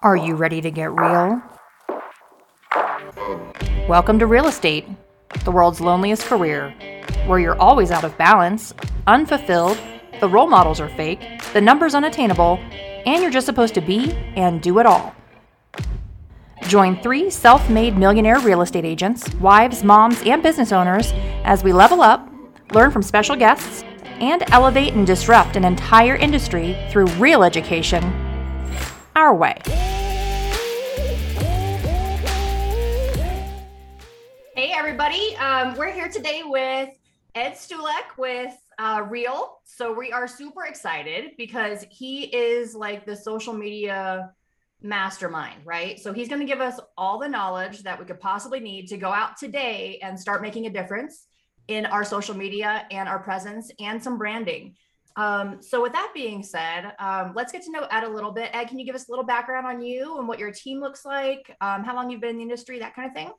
Are you ready to get real? Welcome to real estate, the world's loneliest career, where you're always out of balance, unfulfilled, the role models are fake, the numbers unattainable, and you're just supposed to be and do it all. Join three self made millionaire real estate agents, wives, moms, and business owners as we level up, learn from special guests, and elevate and disrupt an entire industry through real education our way. Hey, everybody. Um, we're here today with Ed Stulak with uh, Real. So we are super excited because he is like the social media mastermind, right? So he's going to give us all the knowledge that we could possibly need to go out today and start making a difference in our social media and our presence and some branding. Um, so with that being said, um, let's get to know Ed a little bit. Ed, can you give us a little background on you and what your team looks like, um, how long you've been in the industry, that kind of thing?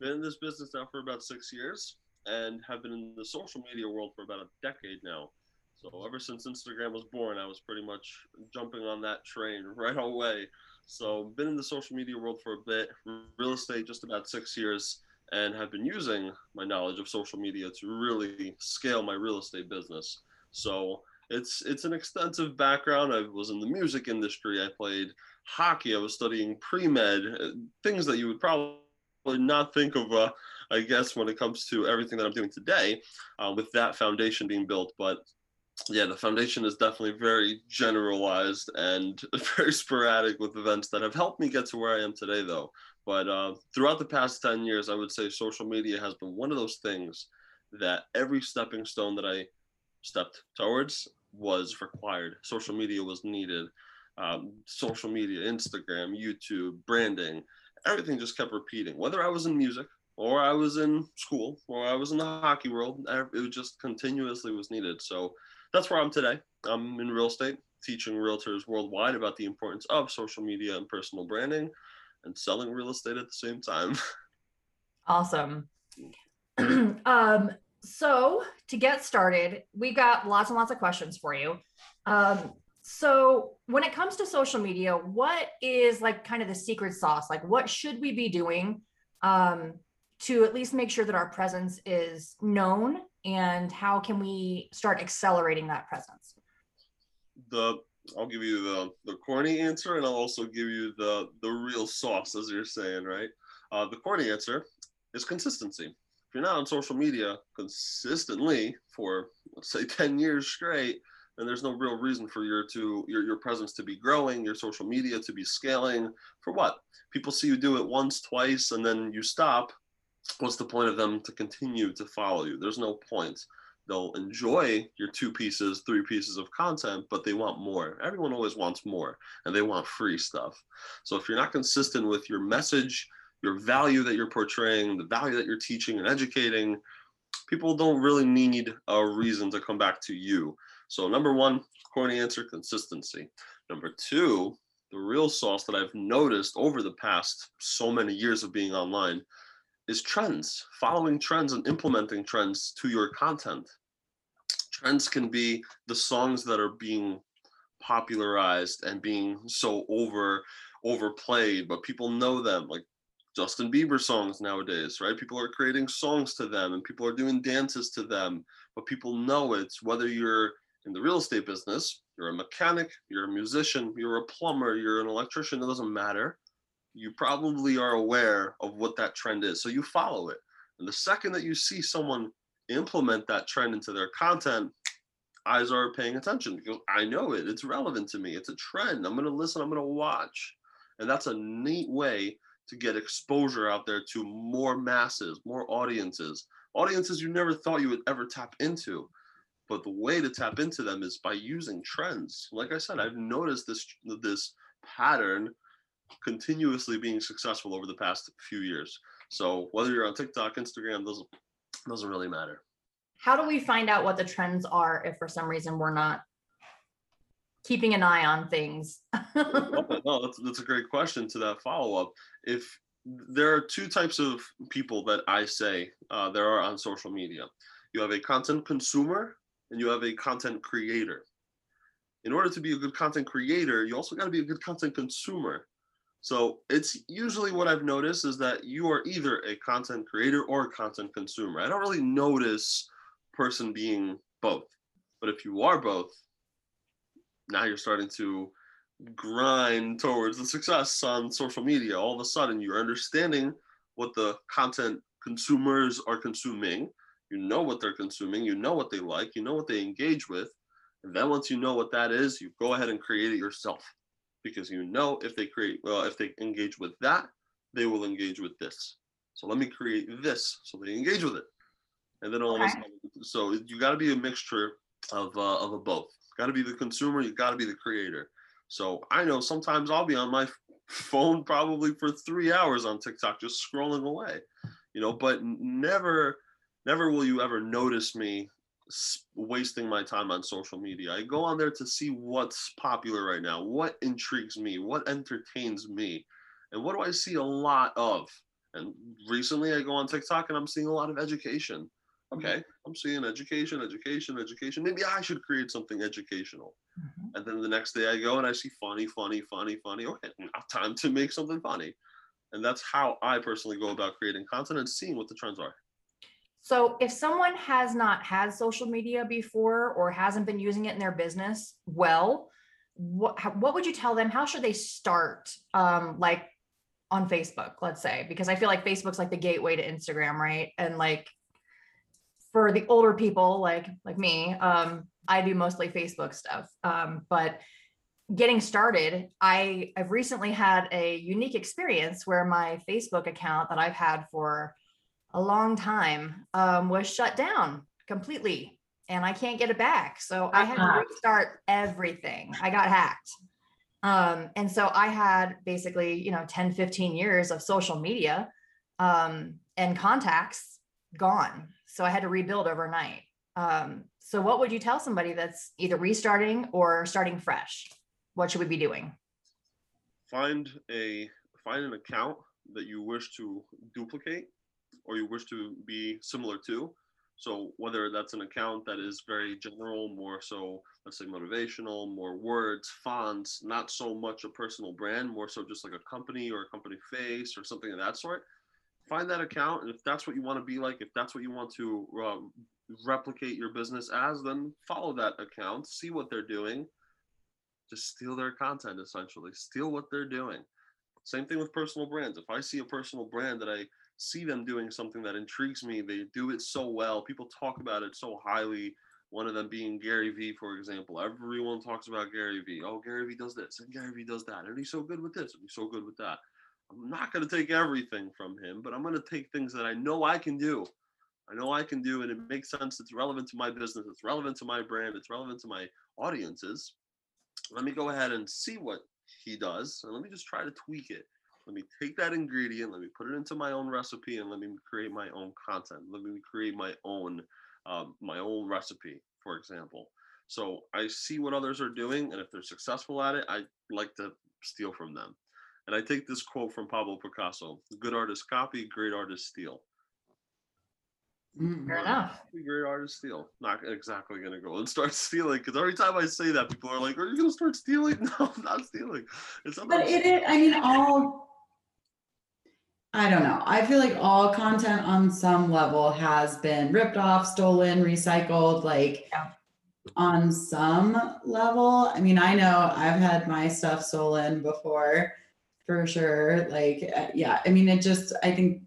Been in this business now for about six years and have been in the social media world for about a decade now. So ever since Instagram was born, I was pretty much jumping on that train right away. So been in the social media world for a bit, real estate just about six years, and have been using my knowledge of social media to really scale my real estate business. So it's it's an extensive background. I was in the music industry. I played hockey. I was studying pre med, uh, things that you would probably not think of. Uh, I guess when it comes to everything that I'm doing today, uh, with that foundation being built. But yeah, the foundation is definitely very generalized and very sporadic with events that have helped me get to where I am today, though. But uh, throughout the past 10 years, I would say social media has been one of those things that every stepping stone that I stepped towards was required. Social media was needed. Um, social media, Instagram, YouTube, branding, everything just kept repeating. Whether I was in music or I was in school or I was in the hockey world, it just continuously was needed. So that's where I'm today. I'm in real estate, teaching realtors worldwide about the importance of social media and personal branding and selling real estate at the same time. Awesome. um, so to get started, we got lots and lots of questions for you. Um, so when it comes to social media, what is like kind of the secret sauce? Like what should we be doing um, to at least make sure that our presence is known and how can we start accelerating that presence? The I'll give you the the corny answer and I'll also give you the the real sauce as you're saying, right? Uh, the corny answer is consistency if you're not on social media consistently for let's say 10 years straight then there's no real reason for your to your, your presence to be growing your social media to be scaling. For what? People see you do it once twice and then you stop. What's the point of them to continue to follow you? There's no point. They'll enjoy your two pieces three pieces of content but they want more. Everyone always wants more and they want free stuff. So if you're not consistent with your message your value that you're portraying, the value that you're teaching and educating, people don't really need a reason to come back to you. So, number one, corny answer consistency. Number two, the real sauce that I've noticed over the past so many years of being online is trends, following trends and implementing trends to your content. Trends can be the songs that are being popularized and being so over overplayed, but people know them. Like Justin Bieber songs nowadays, right? People are creating songs to them and people are doing dances to them, but people know it. Whether you're in the real estate business, you're a mechanic, you're a musician, you're a plumber, you're an electrician, it doesn't matter. You probably are aware of what that trend is. So you follow it. And the second that you see someone implement that trend into their content, eyes are paying attention because I know it. It's relevant to me. It's a trend. I'm going to listen. I'm going to watch. And that's a neat way to get exposure out there to more masses, more audiences, audiences you never thought you would ever tap into. But the way to tap into them is by using trends. Like I said, I've noticed this this pattern continuously being successful over the past few years. So whether you're on TikTok, Instagram, doesn't doesn't really matter. How do we find out what the trends are if for some reason we're not keeping an eye on things? no, that's, that's a great question to that follow up. If there are two types of people that I say uh, there are on social media you have a content consumer and you have a content creator. In order to be a good content creator, you also got to be a good content consumer. So it's usually what I've noticed is that you are either a content creator or a content consumer. I don't really notice person being both. But if you are both, now you're starting to grind towards the success on social media. All of a sudden, you're understanding what the content consumers are consuming. You know what they're consuming. You know what they like. You know what they engage with. And then once you know what that is, you go ahead and create it yourself because you know if they create, well, if they engage with that, they will engage with this. So let me create this so they engage with it. And then all okay. of a sudden, so you got to be a mixture of uh, of a both. Got to be the consumer. You got to be the creator. So I know sometimes I'll be on my phone probably for three hours on TikTok just scrolling away, you know. But never, never will you ever notice me wasting my time on social media. I go on there to see what's popular right now, what intrigues me, what entertains me, and what do I see a lot of. And recently, I go on TikTok and I'm seeing a lot of education. Mm-hmm. Okay, I'm seeing education, education, education. Maybe I should create something educational. Mm-hmm. And then the next day I go and I see funny, funny, funny, funny. Okay, now time to make something funny. And that's how I personally go about creating content and seeing what the trends are. So if someone has not had social media before or hasn't been using it in their business well, what what would you tell them? How should they start? Um, like on Facebook, let's say, because I feel like Facebook's like the gateway to Instagram, right? And like for the older people like like me, um, I do mostly Facebook stuff. Um, but getting started, I I've recently had a unique experience where my Facebook account that I've had for a long time um, was shut down completely and I can't get it back. So I had to uh-huh. restart everything. I got hacked. Um, and so I had basically, you know, 10, 15 years of social media um, and contacts gone. So I had to rebuild overnight. Um, so what would you tell somebody that's either restarting or starting fresh? What should we be doing? Find a find an account that you wish to duplicate or you wish to be similar to. So whether that's an account that is very general, more so let's say motivational, more words, fonts, not so much a personal brand, more so just like a company or a company face or something of that sort. Find that account, and if that's what you want to be like, if that's what you want to uh, replicate your business as, then follow that account, see what they're doing, just steal their content essentially, steal what they're doing. Same thing with personal brands. If I see a personal brand that I see them doing something that intrigues me. They do it so well. People talk about it so highly. One of them being Gary Vee, for example. Everyone talks about Gary Vee. Oh, Gary Vee does this and Gary Vee does that. And he's so good with this and he's so good with that. I'm not going to take everything from him, but I'm going to take things that I know I can do. I know I can do, and it makes sense. It's relevant to my business. It's relevant to my brand. It's relevant to my audiences. Let me go ahead and see what he does, and let me just try to tweak it let me take that ingredient, let me put it into my own recipe, and let me create my own content. Let me create my own um, my own recipe, for example. So I see what others are doing, and if they're successful at it, I like to steal from them. And I take this quote from Pablo Picasso: "Good artists copy, great artists steal." Mm, Fair enough. Great artists steal. Not exactly gonna go and start stealing because every time I say that, people are like, "Are you gonna start stealing?" No, I'm not stealing. It's but it is. I mean, all I don't know. I feel like all content on some level has been ripped off, stolen, recycled, like yeah. on some level. I mean, I know I've had my stuff stolen before for sure. Like, uh, yeah, I mean, it just, I think.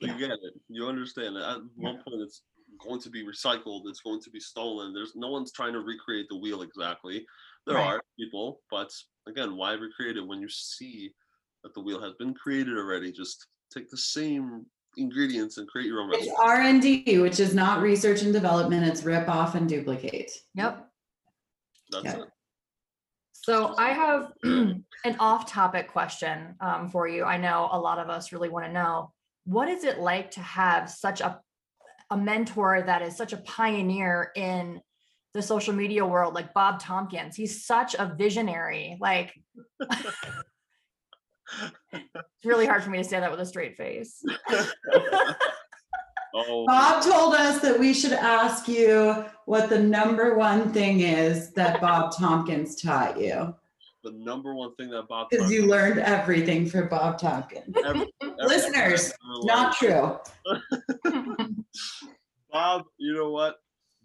Yeah. You get it. You understand. At one point, it's going to be recycled, it's going to be stolen. There's no one's trying to recreate the wheel exactly. There right. are people, but again, why recreate it when you see that the wheel has been created already. Just take the same ingredients and create your own recipe. It's R and D, which is not research and development. It's rip off and duplicate. Yep. That's yep. it. So I have an off-topic question um, for you. I know a lot of us really want to know what is it like to have such a a mentor that is such a pioneer in the social media world, like Bob Tompkins. He's such a visionary. Like it's really hard for me to say that with a straight face. oh. Bob told us that we should ask you what the number one thing is that Bob Tompkins taught you. the number one thing that Bob Because Tarkin- you learned everything from Bob Tompkins. every- every- Listeners, Not true. Bob, you know what?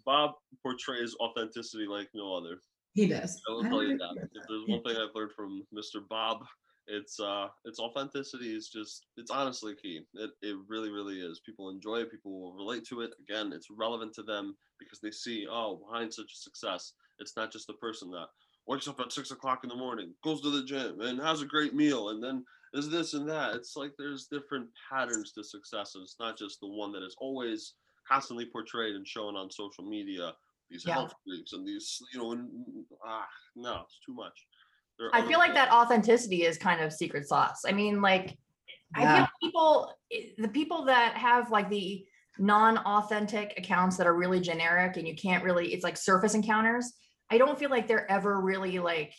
Bob portrays authenticity like no other. He does. I will tell you would that. If there's one thing I've learned from Mr. Bob, it's uh it's authenticity is just it's honestly key. It it really, really is. People enjoy it, people will relate to it. Again, it's relevant to them because they see, oh, behind such a success, it's not just the person that wakes up at six o'clock in the morning, goes to the gym and has a great meal and then is this and that. It's like there's different patterns to success. and It's not just the one that is always constantly portrayed and shown on social media. These Yeah. health freaks and these, you know, and ah, no, it's too much. There are I other feel like that authenticity is kind of secret sauce. I mean, like, I Yeah. feel people, eh, the people that have like the non-authentic accounts that are really generic and you can't really, it's like surface encounters. I don't feel like they're ever really like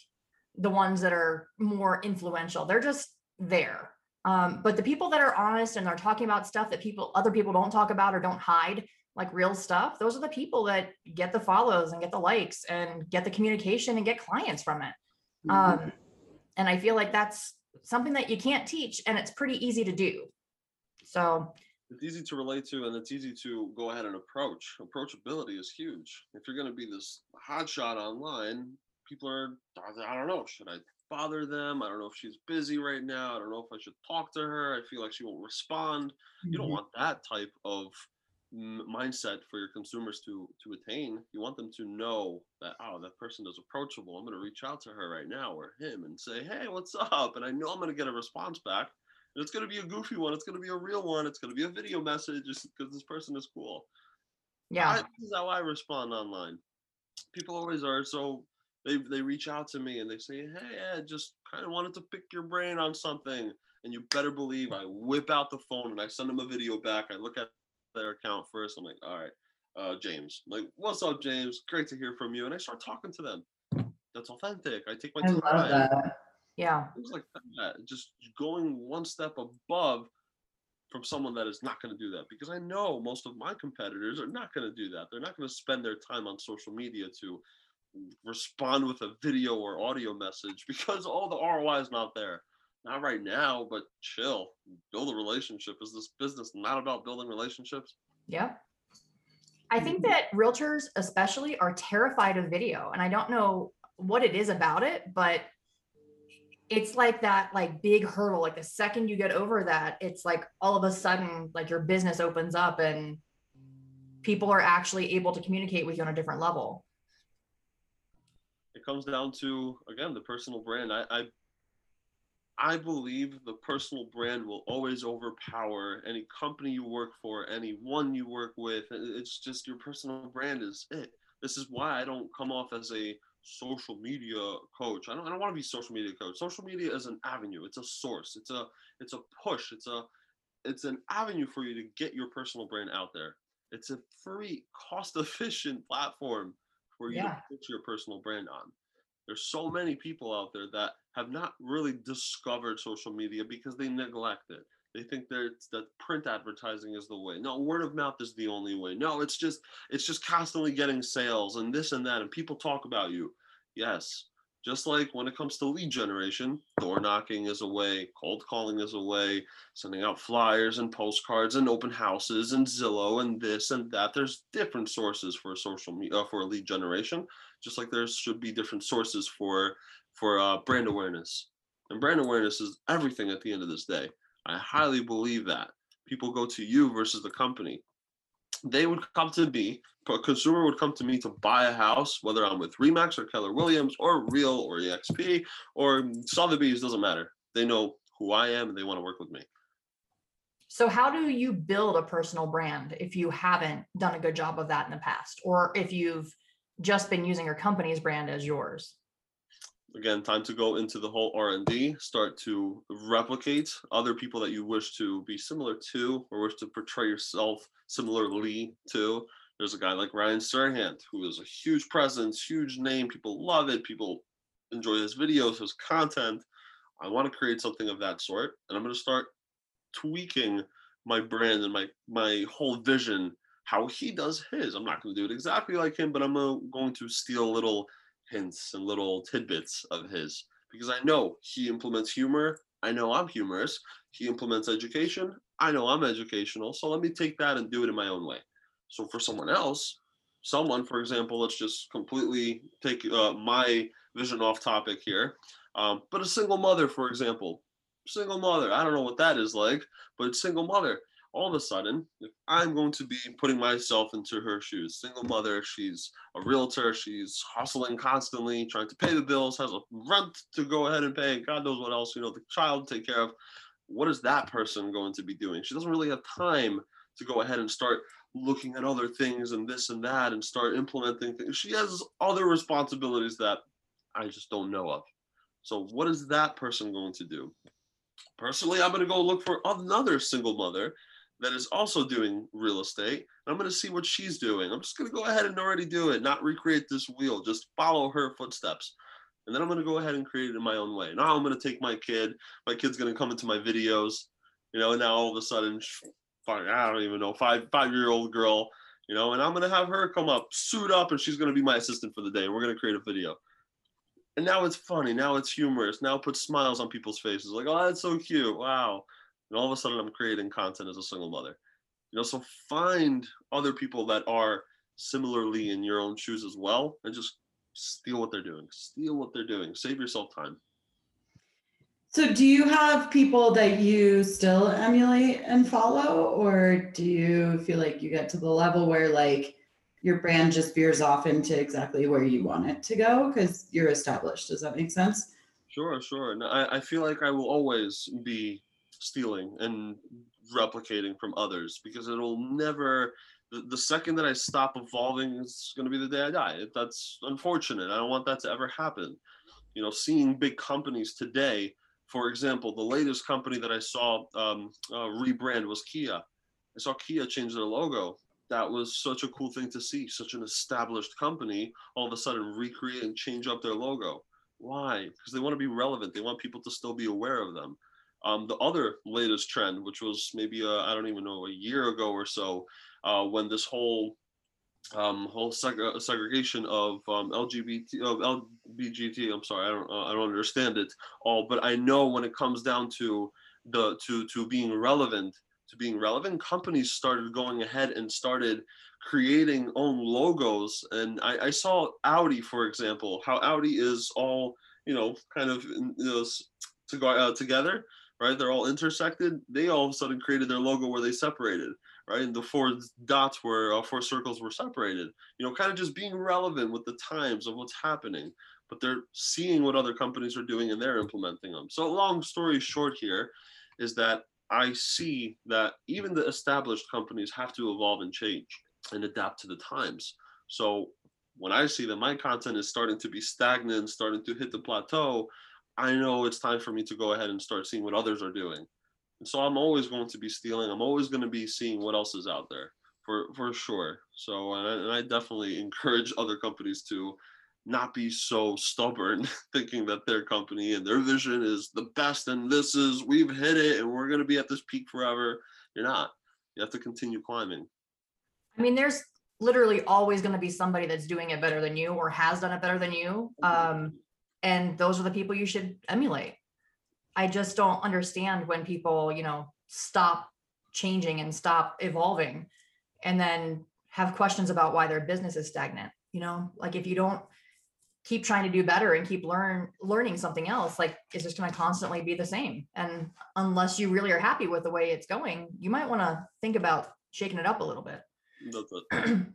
the ones that are more influential. They're just there. Um, but the people that are honest and they're talking about stuff that people, other people don't talk about or don't hide, like real stuff, those are the people that get the follows and get the likes and get the communication and get clients from it. Mhm. Um, and I feel like that's something that you can't teach and it's pretty easy to do. So it's easy to relate to and it's easy to go ahead and approach. Approachability is huge. If you're going to be this hotshot online, people are, I don't know, should I bother them? I don't know if she's busy right now. I don't know if I should talk to her. I feel like she won't respond. You don't Mhm. want that type of mindset for your consumers to to attain. You want them to know that oh, that person is approachable. I'm going to reach out to her right now or him and say, "Hey, what's up?" And I know I'm going to get a response back. And it's going to be a goofy one. It's going to be a real one. It's going to be a video message just because this person is cool. yeah, I, this is how I respond online. People always are so they they reach out to me and they say, "Hey, Ed, just kind of wanted to pick your brain on something." And you better believe I whip out the phone and I send them a video back. I look at their account first. I'm like, "All right, uh, James. I'm like, what's up, James? Great to hear from you." And I start talking to them. That's authentic. I take my I time. love that. yeah, Things like that. Just going one step above from someone that is not going to do that because I know most of my competitors are not going to do that. They're not going to spend their time on social media to respond with a video or audio message because all the ROI is not there. Not right now, but chill. Build a relationship. Is this business not about building relationships? yeah. I think that realtors, especially, are terrified of video, and I don't know what it is about it, but it's like that like big hurdle. Like the second you get over that, it's like all of a sudden, like your business opens up and people are actually able to communicate with you on a different level. it comes down to again the personal brand. I, I I believe the personal brand will always overpower any company you work for, any one you work with. It's just your personal brand is it. This is why I don't come off as a social media coach. I don't, I don't want to be social media coach. Social media is an avenue. It's a source. It's a it's a push. It's a it's an avenue for you to get your personal brand out there. It's a free, cost efficient platform for you Yeah. to put your personal brand on. There's so many people out there that have not really discovered social media because they neglect it. They think that that print advertising is the way. No, word of mouth is the only way. No, it's just it's just constantly getting sales and this and that, and people talk about you. Yes, just like when it comes to lead generation, door knocking is a way, cold calling is a way, sending out flyers and postcards and open houses and Zillow and this and that. There's different sources for social media uh, for lead generation, just like there should be different sources for for uh, brand awareness. And brand awareness is everything at the end of this day. I highly believe that people go to you versus the company. They would come to me, a consumer would come to me to buy a house, whether I'm with Remax or Keller Williams or Real or EXP or Sotheby's, doesn't matter. They know who I am and they want to work with me. So, how do you build a personal brand if you haven't done a good job of that in the past, or if you've just been using your company's brand as yours? Again time to go into the whole r&d start to replicate other people that you wish to be similar to or wish to portray yourself similarly to. There's a guy like ryan serhant who is a huge presence huge name people love it people enjoy his videos his content. I want to create something of that sort and i'm going to start tweaking my brand and my my whole vision how he does his. I'm not going to do it exactly like him but i'm uh, going to steal a little hints and little tidbits of his because I know he implements humor. I know I'm humorous. He implements education. I know I'm educational. So let me take that and do it in my own way. So for someone else, someone, for example, let's just completely take uh, my vision off topic here. Um, but a single mother, for example, single mother, I don't know what that is like, but single mother, all of a sudden, if I'm going to be putting myself into her shoes, single mother, she's a realtor, she's hustling constantly, trying to pay the bills, has a rent to go ahead and pay, God knows what else, you know, the child to take care of. What is that person going to be doing? She doesn't really have time to go ahead and start looking at other things and this and that and start implementing things. She has other responsibilities that I just don't know of. So, what is that person going to do? Personally, I'm going to go look for another single mother that is also doing real estate. I'm going to see what she's doing. I'm just going to go ahead and already do it, not recreate this wheel, just follow her footsteps. And then I'm going to go ahead and create it in my own way. Now I'm going to take my kid. My kid's going to come into my videos, you know, and now all of a sudden, I don't even know, five five year old girl, you know, and I'm going to have her come up, suit up, and she's going to be my assistant for the day. We're going to create a video and now it's funny now it's humorous now it puts smiles on people's faces like oh that's so cute wow and all of a sudden i'm creating content as a single mother you know so find other people that are similarly in your own shoes as well and just steal what they're doing steal what they're doing save yourself time so do you have people that you still emulate and follow or do you feel like you get to the level where like your brand just veers off into exactly where you want it to go because you're established. Does that make sense? Sure, sure. And I, I feel like I will always be stealing and replicating from others because it'll never the, second that I stop evolving is going to be the day I die. That's unfortunate. I don't want that to ever happen. You know, seeing big companies today, for example, the latest company that I saw um, uh, rebrand was Kia. I saw Kia change their logo that was such a cool thing to see. Such an established company all of a sudden recreate and change up their logo. Why? Because they want to be relevant. They want people to still be aware of them. Um, the other latest trend, which was maybe I don't even know a year ago or so, uh, when this whole um, whole seg- uh, segregation of um, LGBT of LBGT. I'm sorry, I don't uh, I don't understand it all, but I know when it comes down to the to to being relevant, to being relevant, companies started going ahead and started creating own logos. And I, I saw Audi, for example, how Audi is all, you know, kind of you know, to go uh, together, right? They're all intersected. They all of a sudden created their logo where they separated, right? And the four dots were, uh, four circles were separated, you know, kind of just being relevant with the times of what's happening. But they're seeing what other companies are doing and they're implementing them. So, long story short, here is that I see that even the established companies have to evolve and change and adapt to the times. So when I see that my content is starting to be stagnant, starting to hit the plateau, I know it's time for me to go ahead and start seeing what others are doing. And so I'm always going to be stealing. I'm always going to be seeing what else is out there for for sure. So and I, and I definitely encourage other companies to not be so stubborn thinking that their company and their vision is the best and this is we've hit it and we're going to be at this peak forever you're not you have to continue climbing i mean there's literally always going to be somebody that's doing it better than you or has done it better than you mm-hmm. um, and those are the people you should emulate. I just don't understand when people you know stop changing and stop evolving and then have questions about why their business is stagnant you know? Like if you don't keep trying to do better and keep learn learning something else like it's just going to constantly be the same. And unless you really are happy with the way it's going you might want to think about shaking it up a little bit.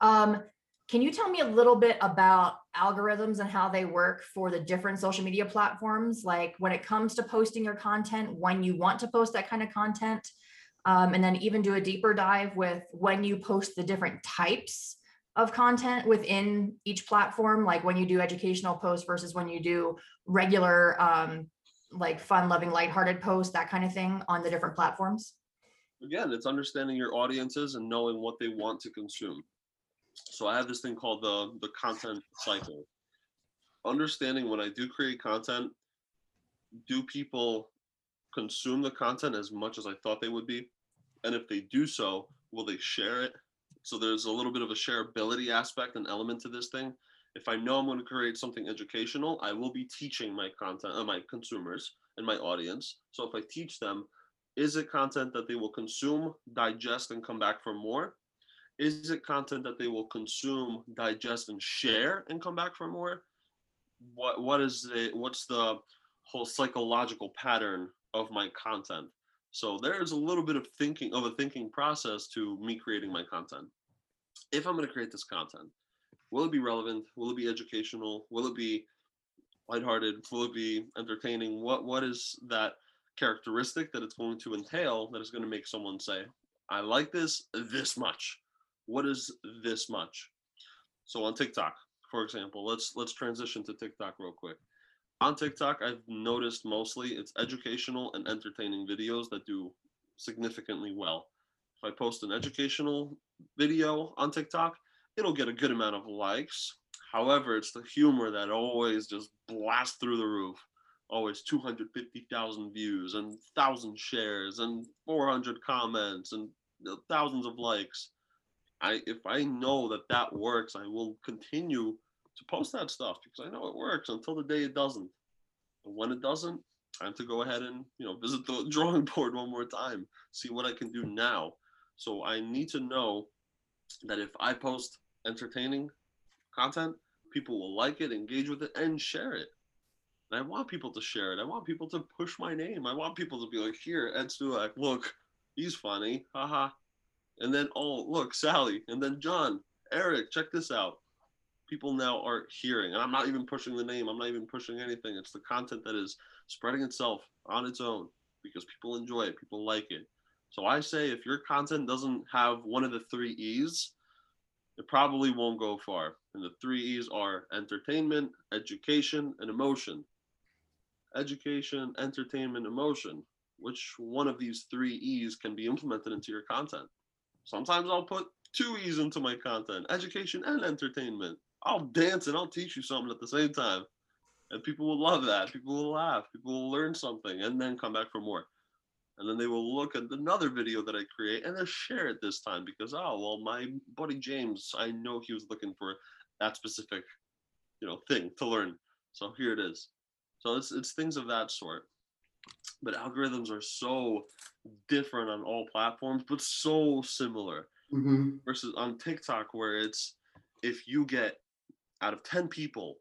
Um can you tell me a little bit about algorithms and how they work for the different social media platforms like when it comes to posting your content when you want to post that kind of content um, and then even do a deeper dive with when you post the different types of content within each platform like when you do educational posts versus when you do regular um, like fun loving lighthearted posts that kind of thing on the different platforms. Again it's understanding your audiences and knowing what they want to consume so i have this thing called the the content cycle understanding when i do create content do people consume the content as much as i thought they would be and if they do so will they share it so there's a little bit of a shareability aspect and element to this thing. If I know I'm going to create something educational, I will be teaching my content, uh, my consumers and my audience. So if I teach them, is it content that they will consume, digest, and come back for more? Is it content that they will consume, digest, and share and come back for more? What what is the what's the whole psychological pattern of my content? So there's a little bit of thinking of a thinking process to me creating my content. If I'm going to create this content, will it be relevant? Will it be educational? Will it be lighthearted? Will it be entertaining? What what is that characteristic that it's going to entail that is going to make someone say, I like this this much? What is this much? So on TikTok, for example, let's let's transition to TikTok real quick on TikTok, I've noticed mostly it's educational and entertaining videos that do significantly well. If I post an educational video on TikTok, it'll get a good amount of likes. However, it's the humor that always just blasts through the roof. Always 250,000 views and 1,000 shares and 400 comments and thousands of likes. I if I know that that works, I will continue to post that stuff because I know it works until the day it doesn't. But when it doesn't, time to go ahead and you know visit the drawing board one more time, see what I can do now. So I need to know that if I post entertaining content, people will like it, engage with it, and share it. And I want people to share it. I want people to push my name. I want people to be like, here, Ed Stulak, look, he's funny, haha. And then, oh, look, Sally, and then John, Eric, check this out people now are hearing. And I'm not even pushing the name, I'm not even pushing anything. It's the content that is spreading itself on its own because people enjoy it, people like it. So I say if your content doesn't have one of the three E's, it probably won't go far. And the three E's are entertainment, education, and emotion. Education, entertainment, emotion. Which one of these three E's can be implemented into your content? Sometimes I'll put two E's into my content education and entertainment. I'll dance and I'll teach you something at the same time. And people will love that. People will laugh. People will learn something and then come back for more. And then they will look at another video that I create and they'll share it this time because, oh, well, my buddy James, I know he was looking for that specific, you know, thing to learn. So here it is. So it's, it's things of that sort. But algorithms are so different on all platforms, but so similar. Mm-hmm. Versus on TikTok, where it's if you get out of 10 people,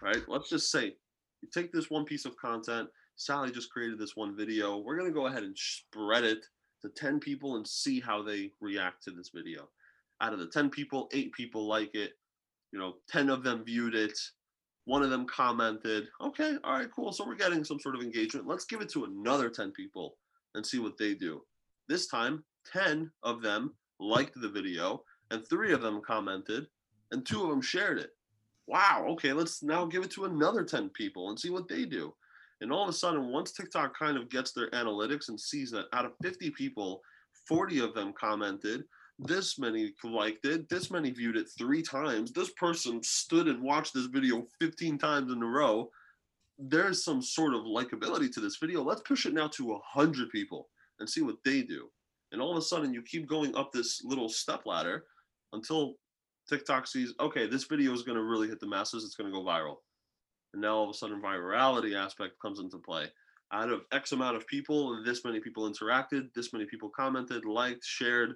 right? Let's just say you take this one piece of content, Sally just created this one video. We're going to go ahead and spread it to 10 people and see how they react to this video. Out of the 10 people, eight people like it. You know, 10 of them viewed it. One of them commented, okay, all right, cool. So we're getting some sort of engagement. Let's give it to another 10 people and see what they do. This time, 10 of them liked the video and three of them commented and two of them shared it wow, okay, let's now give it to another 10 people and see what they do. And all of a sudden, once TikTok kind of gets their analytics and sees that out of 50 people, 40 of them commented, this many liked it, this many viewed it three times, this person stood and watched this video 15 times in a row. There's some sort of likability to this video. Let's push it now to 100 people and see what they do. And all of a sudden, you keep going up this little step ladder until TikTok sees, okay, this video is going to really hit the masses. It's going to go viral. And now all of a sudden, virality aspect comes into play. Out of X amount of people, this many people interacted, this many people commented, liked, shared.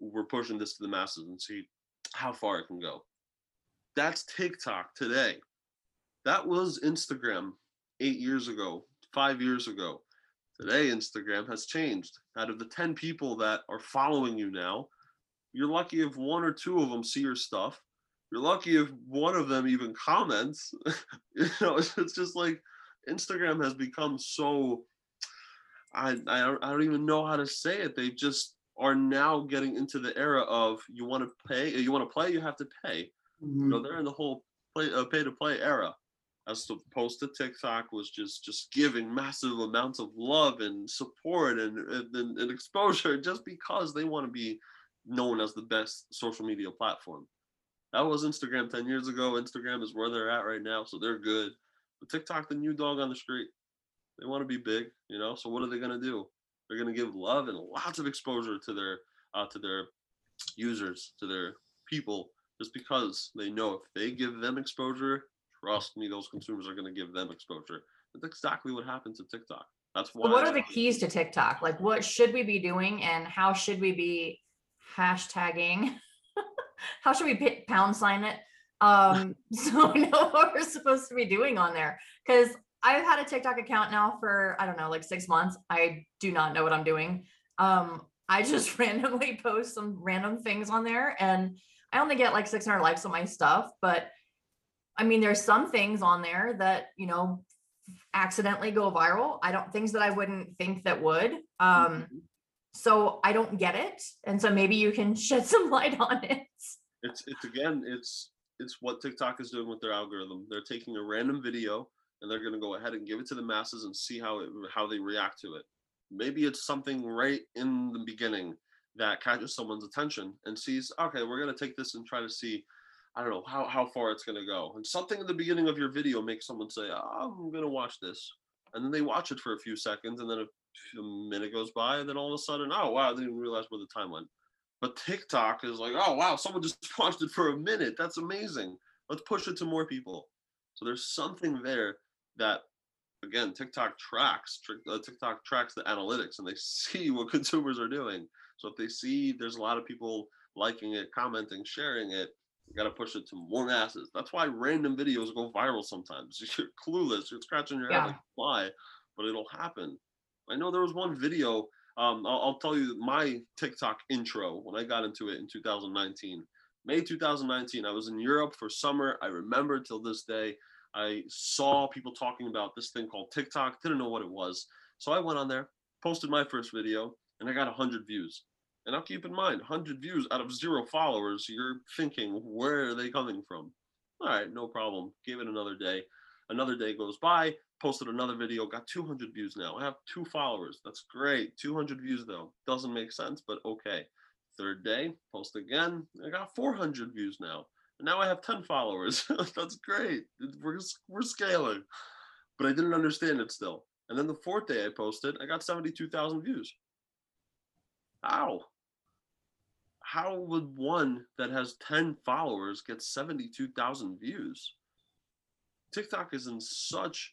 We're pushing this to the masses and see how far it can go. That's TikTok today. That was Instagram eight years ago, five years ago. Today, Instagram has changed. Out of the 10 people that are following you now, you're lucky if one or two of them see your stuff. You're lucky if one of them even comments. you know, it's, just like Instagram has become so. I, I don't, I don't even know how to say it. They just are now getting into the era of you want to pay, you want to play, you have to pay. Mm-hmm. You know, they're in the whole play, uh, pay to play era as opposed to TikTok was just just giving massive amounts of love and support and, and, and exposure just because they want to be known as the best social media platform. That was Instagram 10 years ago. Instagram is where they're at right now, so they're good. But TikTok, the new dog on the street, they want to be big, you know. So what are they gonna do? They're gonna give love and lots of exposure to their uh, to their users, to their people, just because they know if they give them exposure, trust me, those consumers are going to give them exposure. That's exactly what happened to TikTok. That's why. So what are the keys to TikTok? Like, what should we be doing, and how should we be hashtagging? how should we pound sign it? Um, so we know what we're supposed to be doing on there. Because I've had a TikTok account now for I don't know, like six months. I do not know what I'm doing. Um, I just randomly post some random things on there, and I only get like 600 likes on my stuff. But I mean, there's some things on there that you know accidentally go viral. I don't things that I wouldn't think that would. Um, Mhm. so I don't get it, and so maybe you can shed some light on it. it's it's again it's it's what TikTok is doing with their algorithm. They're taking a random video and they're going to go ahead and give it to the masses and see how it how they react to it. Maybe it's something right in the beginning that catches someone's attention and sees, okay, we're going to take this and try to see I don't know how how far it's going to go. And something in the beginning of your video makes someone say, oh, "I'm going to watch this." And then they watch it for a few seconds and then a, a minute goes by and then all of a sudden, "Oh, wow, I didn't realize where the time went." But TikTok is like, oh wow, someone just watched it for a minute. That's amazing. Let's push it to more people. So there's something there that, again, TikTok tracks. Uh, TikTok tracks the analytics, and they see what consumers are doing. So if they see there's a lot of people liking it, commenting, sharing it, you got to push it to more masses. That's why random videos go viral sometimes. You're clueless. You're scratching your head Yeah. like why, but it'll happen. I know there was one video um, I'll, I'll tell you my TikTok intro when I got into it in 2019. May 2019, I was in Europe for summer. I remember till this day. I saw people talking about this thing called TikTok, didn't know what it was. So I went on there, posted my first video, and I got 100 views. And now keep in mind, 100 views out of zero followers, you're thinking, where are they coming from? All right, no problem. Gave it another day. Another day goes by, posted another video, got 200 views now. I have two followers. That's great. 200 views though. Doesn't make sense, but okay. Third day, post again. I got 400 views now. Now I have 10 followers. That's great. We're, we're scaling. But I didn't understand it still. And then the fourth day I posted, I got 72,000 views. How? How would one that has 10 followers get 72,000 views? TikTok is in such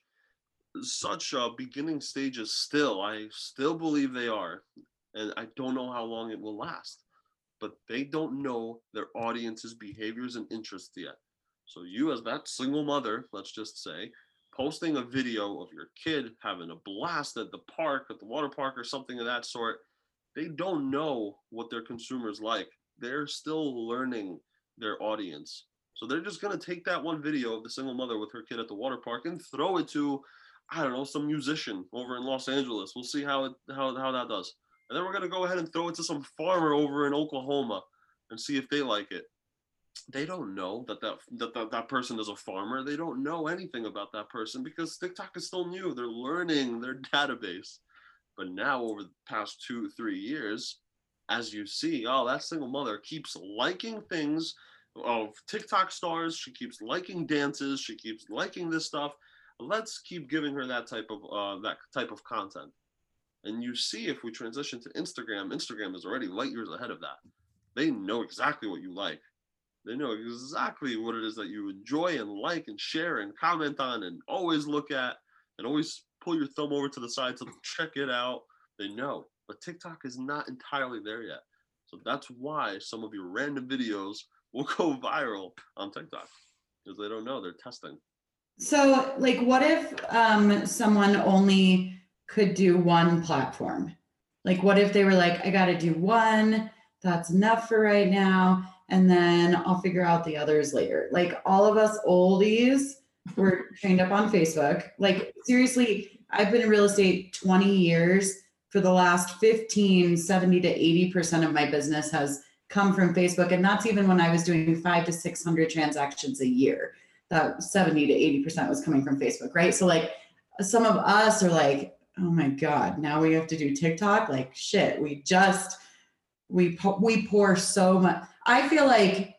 such uh, beginning stages still. I still believe they are, and I don't know how long it will last. But they don't know their audience's behaviors and interests yet. So you, as that single mother, let's just say, posting a video of your kid having a blast at the park, at the water park, or something of that sort, they don't know what their consumers like. They're still learning their audience. So they're just gonna take that one video of the single mother with her kid at the water park and throw it to I don't know, some musician over in Los Angeles. We'll see how it how how that does. And then we're gonna go ahead and throw it to some farmer over in Oklahoma and see if they like it. They don't know that that that, that, that person is a farmer. They don't know anything about that person because TikTok is still new. They're learning their database. But now over the past two, three years, as you see, oh, that single mother keeps liking things of TikTok stars. She keeps liking dances. She keeps liking this stuff let's keep giving her that type of uh, that type of content. And you see, if we transition to Instagram, Instagram is already light years ahead of that. They know exactly what you like. They know exactly what it is that you enjoy and like and share and comment on and always look at and always pull your thumb over to the side to check it out. They know. But TikTok is not entirely there yet. So that's why some of your random videos will go viral on TikTok because they don't know. They're testing. So, like, what if um, someone only could do one platform? Like, what if they were like, I got to do one, that's enough for right now, and then I'll figure out the others later? Like, all of us oldies were trained up on Facebook. Like, seriously, I've been in real estate 20 years. For the last 15, 70 to 80% of my business has come from Facebook. And that's even when I was doing five to 600 transactions a year that 70 to 80% was coming from Facebook, right? So like some of us are like, oh my God, now we have to do TikTok. Like shit, we just we we pour so much. I feel like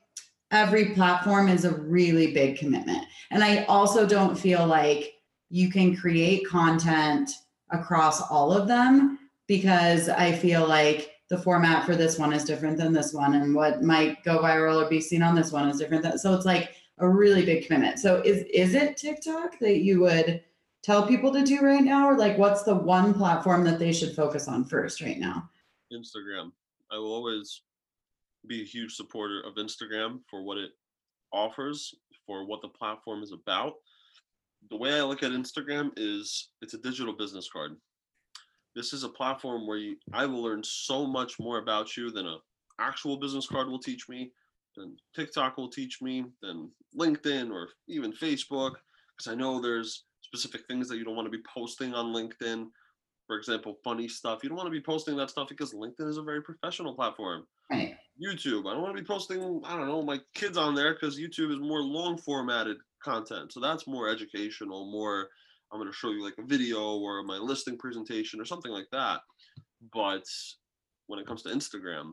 every platform is a really big commitment. And I also don't feel like you can create content across all of them because I feel like the format for this one is different than this one and what might go viral or be seen on this one is different than so it's like a really big commitment so is is it tiktok that you would tell people to do right now or like what's the one platform that they should focus on first right now Instagram. I will always be a huge supporter of Instagram for what it offers, for what the platform is about. The way I look at Instagram is it's a digital business card. This is a platform where you, I will learn so much more about you than a actual business card will teach me, than TikTok will teach me, than LinkedIn or even Facebook, because I know there's specific things that you don't want to be posting on LinkedIn for example, funny stuff. You don't want to be posting that stuff because LinkedIn is a very professional platform. right YouTube, I don't want to be posting, I don't know, my kids on there because YouTube is more long formatted content. So that's more educational, more, I'm going to show you like a video or my listing presentation or something like that. But when it comes to Instagram,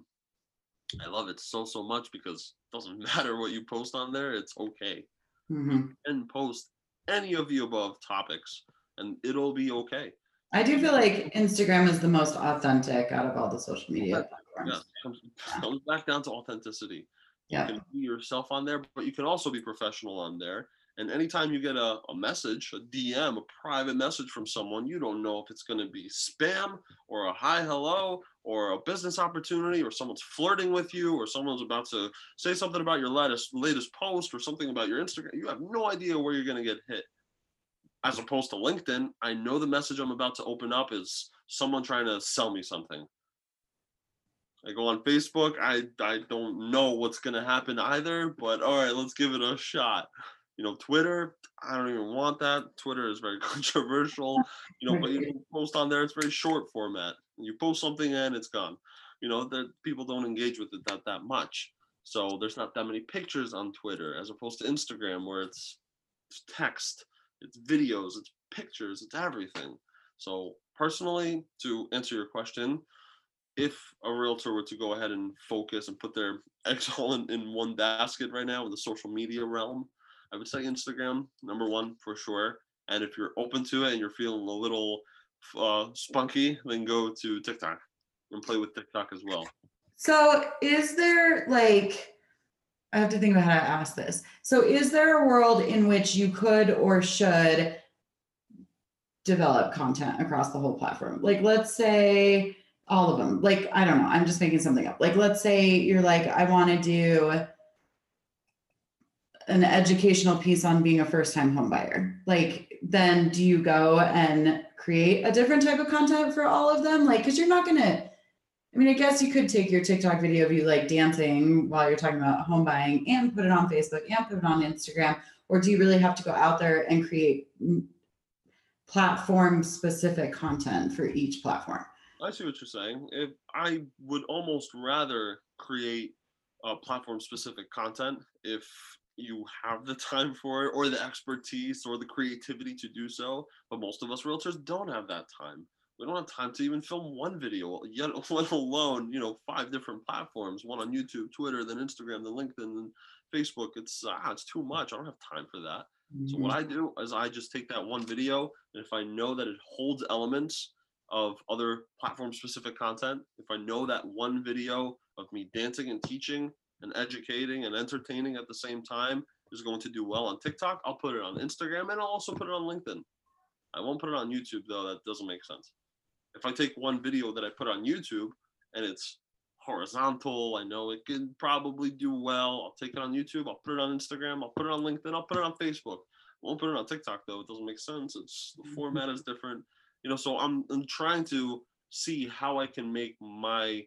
I love it so, so much because it doesn't matter what you post on there, it's okay. Mhm. And post any of the above topics and it'll be okay. i do feel like instagram is the most authentic out of all the social media Yeah, platforms comes, comes back down to authenticity. Yeah. You can be yourself on there, but you can also be professional on there. And anytime you get a, a message, a DM, a private message from someone, you don't know if it's going to be spam or a hi, hello, or a business opportunity, or someone's flirting with you, or someone's about to say something about your latest latest post, or something about your Instagram. You have no idea where you're going to get hit. As opposed to LinkedIn, I know the message I'm about to open up is someone trying to sell me something. I go on Facebook. I I don't know what's gonna happen either, but all right, let's give it a shot. You know, Twitter. I don't even want that. Twitter is very controversial. You know, but you post on there. It's very short format. You post something and it's gone. You know, that people don't engage with it that that much. So there's not that many pictures on Twitter as opposed to Instagram where it's, it's text, it's videos, it's pictures, it's everything. So personally, to answer your question, if a realtor were to go ahead and focus and put their eggs all in, in one basket right now in the social media realm, I would say Instagram, number one for sure. And if you're open to it and you're feeling a little uh, spunky, then go to TikTok and play with TikTok as well. So is there like I have to think about how to ask this. So is there a world in which you could or should develop content across the whole platform? Like let's say all of them. Like I don't know, I'm just making something up. Like let's say you're like I want to do an educational piece on being a first time homebuyer. Like then do you go and create a different type of content for all of them? Like cuz you're not to I mean, I guess you could take your TikTok video of you like dancing while you're talking about home buying and put it on Facebook and put it on Instagram. Or do you really have to go out there and create platform specific content for each platform? I see what you're saying. If I would almost rather create uh, platform specific content if you have the time for it or the expertise or the creativity to do so. But most of us realtors don't have that time. We don't have time to even film one video, yet let alone you know five different platforms, one on YouTube, Twitter, then Instagram, then LinkedIn, then Facebook. It's ah, it's too much. I don't have time for that. So what I do is I just take that one video, and if I know that it holds elements of other platform specific content, if I know that one video of me dancing and teaching and educating and entertaining at the same time is going to do well on TikTok, I'll put it on Instagram and I'll also put it on LinkedIn. I won't put it on YouTube though, that doesn't make sense. If I take one video that I put on YouTube and it's horizontal, I know it can probably do well. I'll take it on YouTube, I'll put it on Instagram, I'll put it on LinkedIn, I'll put it on Facebook. I won't put it on TikTok though, it doesn't make sense. It's the mm-hmm. format is different. You know, so I'm I'm trying to see how I can make my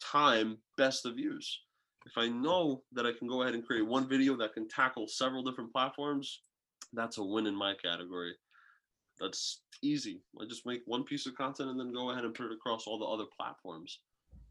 time best of use. If I know that I can go ahead and create one video that can tackle several different platforms, that's a win in my category. That's easy. I just make one piece of content and then go ahead and put it across all the other platforms.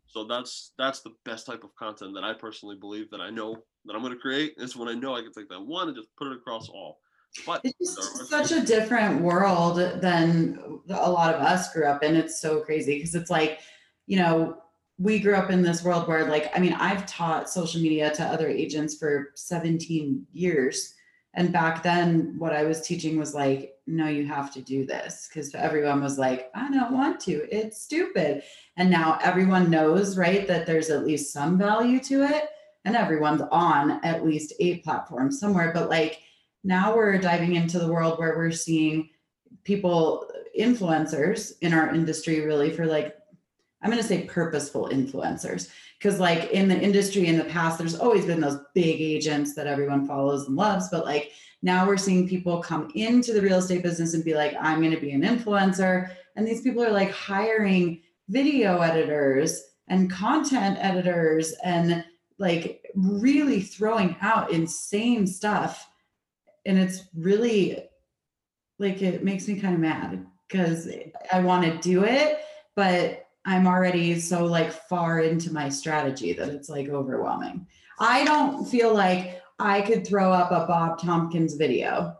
So that's that's the best type of content that I personally believe that I know that I'm going to create is when I know I can take that one and just put it across all. But It's just such a different world than a lot of us grew up in. It's so crazy because it's like, you know, we grew up in this world where, like, I mean, I've taught social media to other agents for 17 years. And back then, what I was teaching was like, no, you have to do this because everyone was like, I don't want to. It's stupid. And now everyone knows, right, that there's at least some value to it. And everyone's on at least a platform somewhere. But like now we're diving into the world where we're seeing people, influencers in our industry, really for like, I'm going to say purposeful influencers because like in the industry in the past there's always been those big agents that everyone follows and loves but like now we're seeing people come into the real estate business and be like i'm going to be an influencer and these people are like hiring video editors and content editors and like really throwing out insane stuff and it's really like it makes me kind of mad because i want to do it but I'm already so like far into my strategy that it's like overwhelming. I don't feel like I could throw up a Bob Tompkins video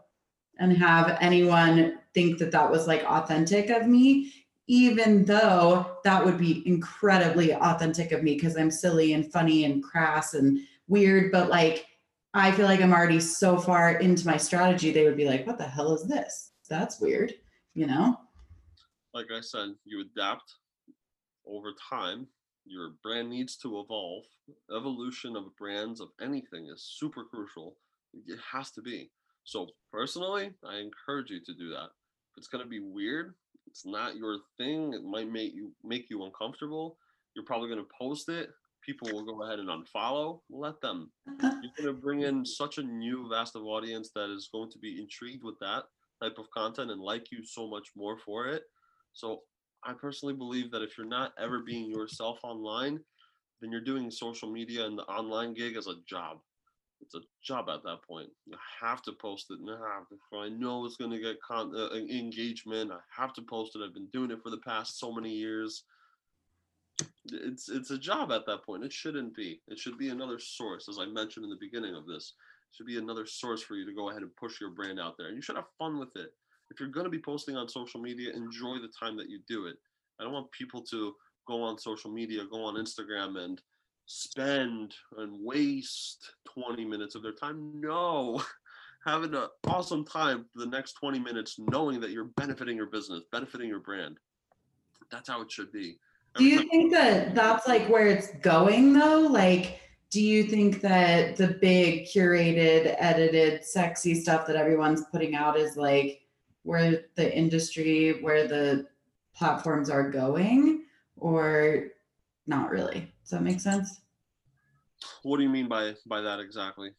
and have anyone think that that was like authentic of me, even though that would be incredibly authentic of me because I'm silly and funny and crass and weird. But like, I feel like I'm already so far into my strategy, they would be like, what the hell is this? That's weird, you know? Like I said, you adapt over time, your brand needs to evolve. Evolution of brands of anything is super crucial. It has to be. So personally, I encourage you to do that. If it's gonna be weird, it's not your thing. It might make you make you uncomfortable. You're probably gonna post it. People will go ahead and unfollow. Let them. You're gonna bring in such a new vast of audience that is going to be intrigued with that type of content and like you so much more for it. So I personally believe that if you're not ever being yourself online, then you're doing social media and the online gig as a job. It's a job at that point. You have to post it now. I know it's going to get con- uh, engagement. I have to post it. I've been doing it for the past so many years. It's it's a job at that point. It shouldn't be. It should be another source, as I mentioned in the beginning of this. It should be another source for you to go ahead and push your brand out there, and you should have fun with it if you're going to be posting on social media, enjoy the time that you do it. I don't want people to go on social media, go on Instagram and spend and waste 20 minutes of their time. No, having an awesome time for the next 20 minutes, knowing that you're benefiting your business, benefiting your brand. That's how it should be. do you think that that's like where it's going though? Like, do you think that the big curated, edited, sexy stuff that everyone's putting out is like where the industry, where the platforms are going, or not really? Does that make sense? What do you mean by by that exactly?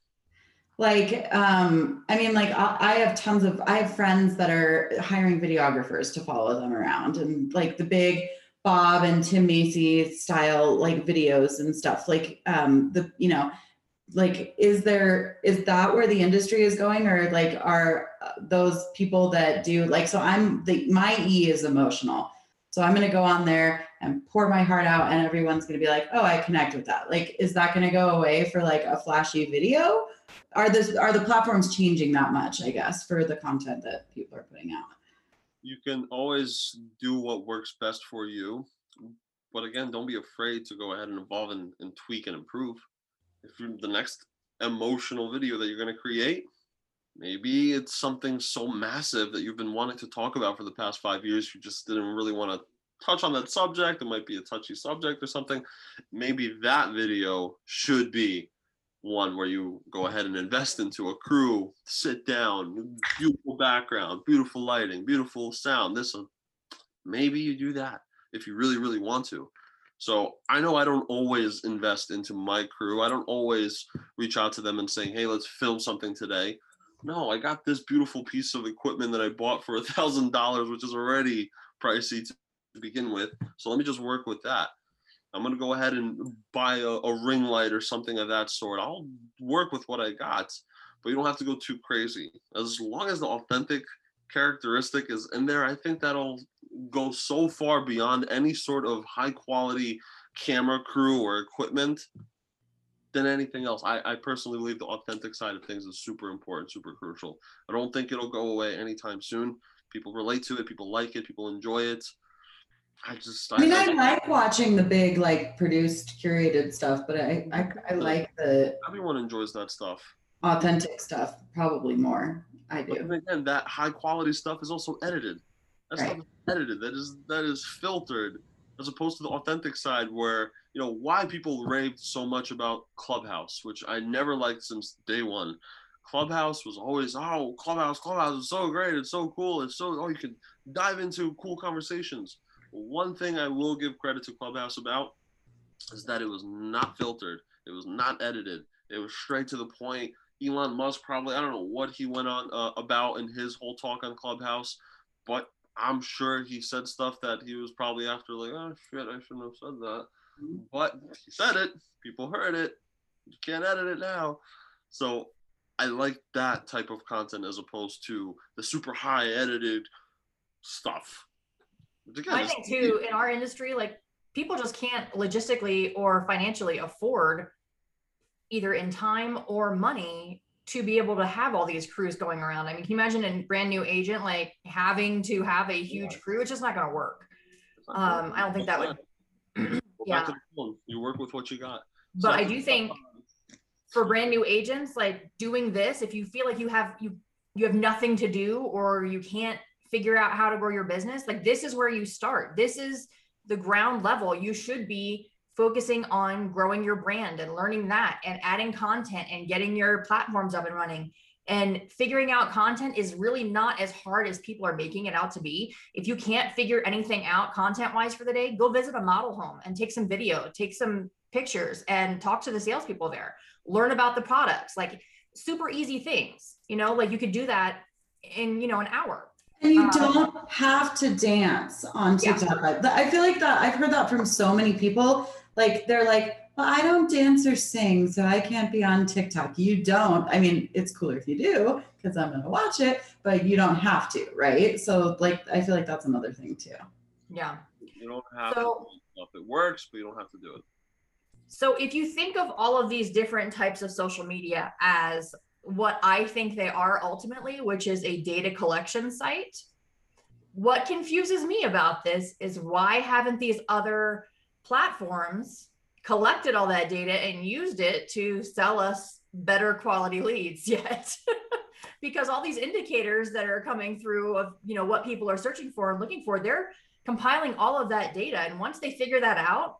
Like, um, I mean, like I, I have tons of I have friends that are hiring videographers to follow them around, and like the big Bob and Tim Macy style like videos and stuff. Like, um, the you know like is there is that where the industry is going or like are those people that do like so i'm the my e is emotional. So i'm going to go on there and pour my heart out and everyone's going to be like oh i connect with that. Like is that going to go away for like a flashy video? Are this are the platforms changing that much i guess for the content that people are putting out? You can always do what works best for you. But again don't be afraid to go ahead and evolve and, and tweak and improve. If you're the next emotional video that you're going to create maybe it's something so massive that you've been wanting to talk about for the past five years you just didn't really want to touch on that subject it might be a touchy subject or something maybe that video should be one where you go ahead and invest into a crew sit down beautiful background beautiful lighting beautiful sound this one, maybe you do that if you really really want to so I know I don't always invest into my crew. I don't always reach out to them and saying, "Hey, let's film something today." No, I got this beautiful piece of equipment that I bought for a thousand dollars, which is already pricey to begin with. So let me just work with that. I'm gonna go ahead and buy a, a ring light or something of that sort. I'll work with what I got, but you don't have to go too crazy. As long as the authentic characteristic is in there, I think that'll go so far beyond any sort of high quality camera crew or equipment than anything else. I, I personally believe the authentic side of things is super important, super crucial. I don't think it'll go away anytime soon. People relate to it, people like it, people enjoy it. I just I mean I, I like watching the big like produced curated stuff, but I I, I like the everyone enjoys that stuff. authentic stuff probably more. I do. then again, that high quality stuff is also edited. That Right. edited. That is that is filtered, as opposed to the authentic side, where you know why people raved so much about Clubhouse, which I never liked since day one. Clubhouse was always oh Clubhouse, Clubhouse is so great, it's so cool, it's so oh you can dive into cool conversations. One thing I will give credit to Clubhouse about is that it was not filtered, it was not edited, it was straight to the point. Elon Musk probably I don't know what he went on uh, about in his whole talk on Clubhouse, but I'm sure he said stuff that he was probably after like oh shit I shouldn't have said that, but he said it, people heard it, you can't edit it now, so I like that type of content as opposed to the super high edited stuff. Again, I think too in our industry, like people just can't logistically or financially afford either in time or money to be able to have all these crews going around. I mean, can you imagine a brand new agent like having to have a huge crew? It's just not going to work. Um, I don't think that would. Yeah. back to the phone. You work with what you got. But So- I do think for brand new agents, like doing this, if you feel like you have you you have nothing to do or you can't figure out how to grow your business, like this is where you start. This is the ground level. You should be focusing on growing your brand and learning that and adding content and getting your platforms up and running. And figuring out content is really not as hard as people are making it out to be. If you can't figure anything out content wise for the day, go visit a model home and take some video, take some pictures and talk to the salespeople there. Learn about the products, like super easy things. You know, like you could do that in, you know, an hour. And you Um, don't have to dance on Yeah. TikTok. I I feel like that I've heard that from so many people. Like they're like, well, I don't dance or sing, so I can't be on TikTok. You don't. I mean, it's cooler if you do, because I'm gonna watch it, but you don't have to, right? So like I feel like that's another thing too. Yeah. You don't have So- to do stuff. It works, but you don't have to do it. So if you think of all of these different types of social media as what I think they are ultimately, which is a data collection site, what confuses me about this is why haven't these other platforms collected all that data and used it to sell us better quality leads yet? because all these indicators that are coming through of, you know, what people are searching for and looking for, they're compiling all of that data and once they figure that out,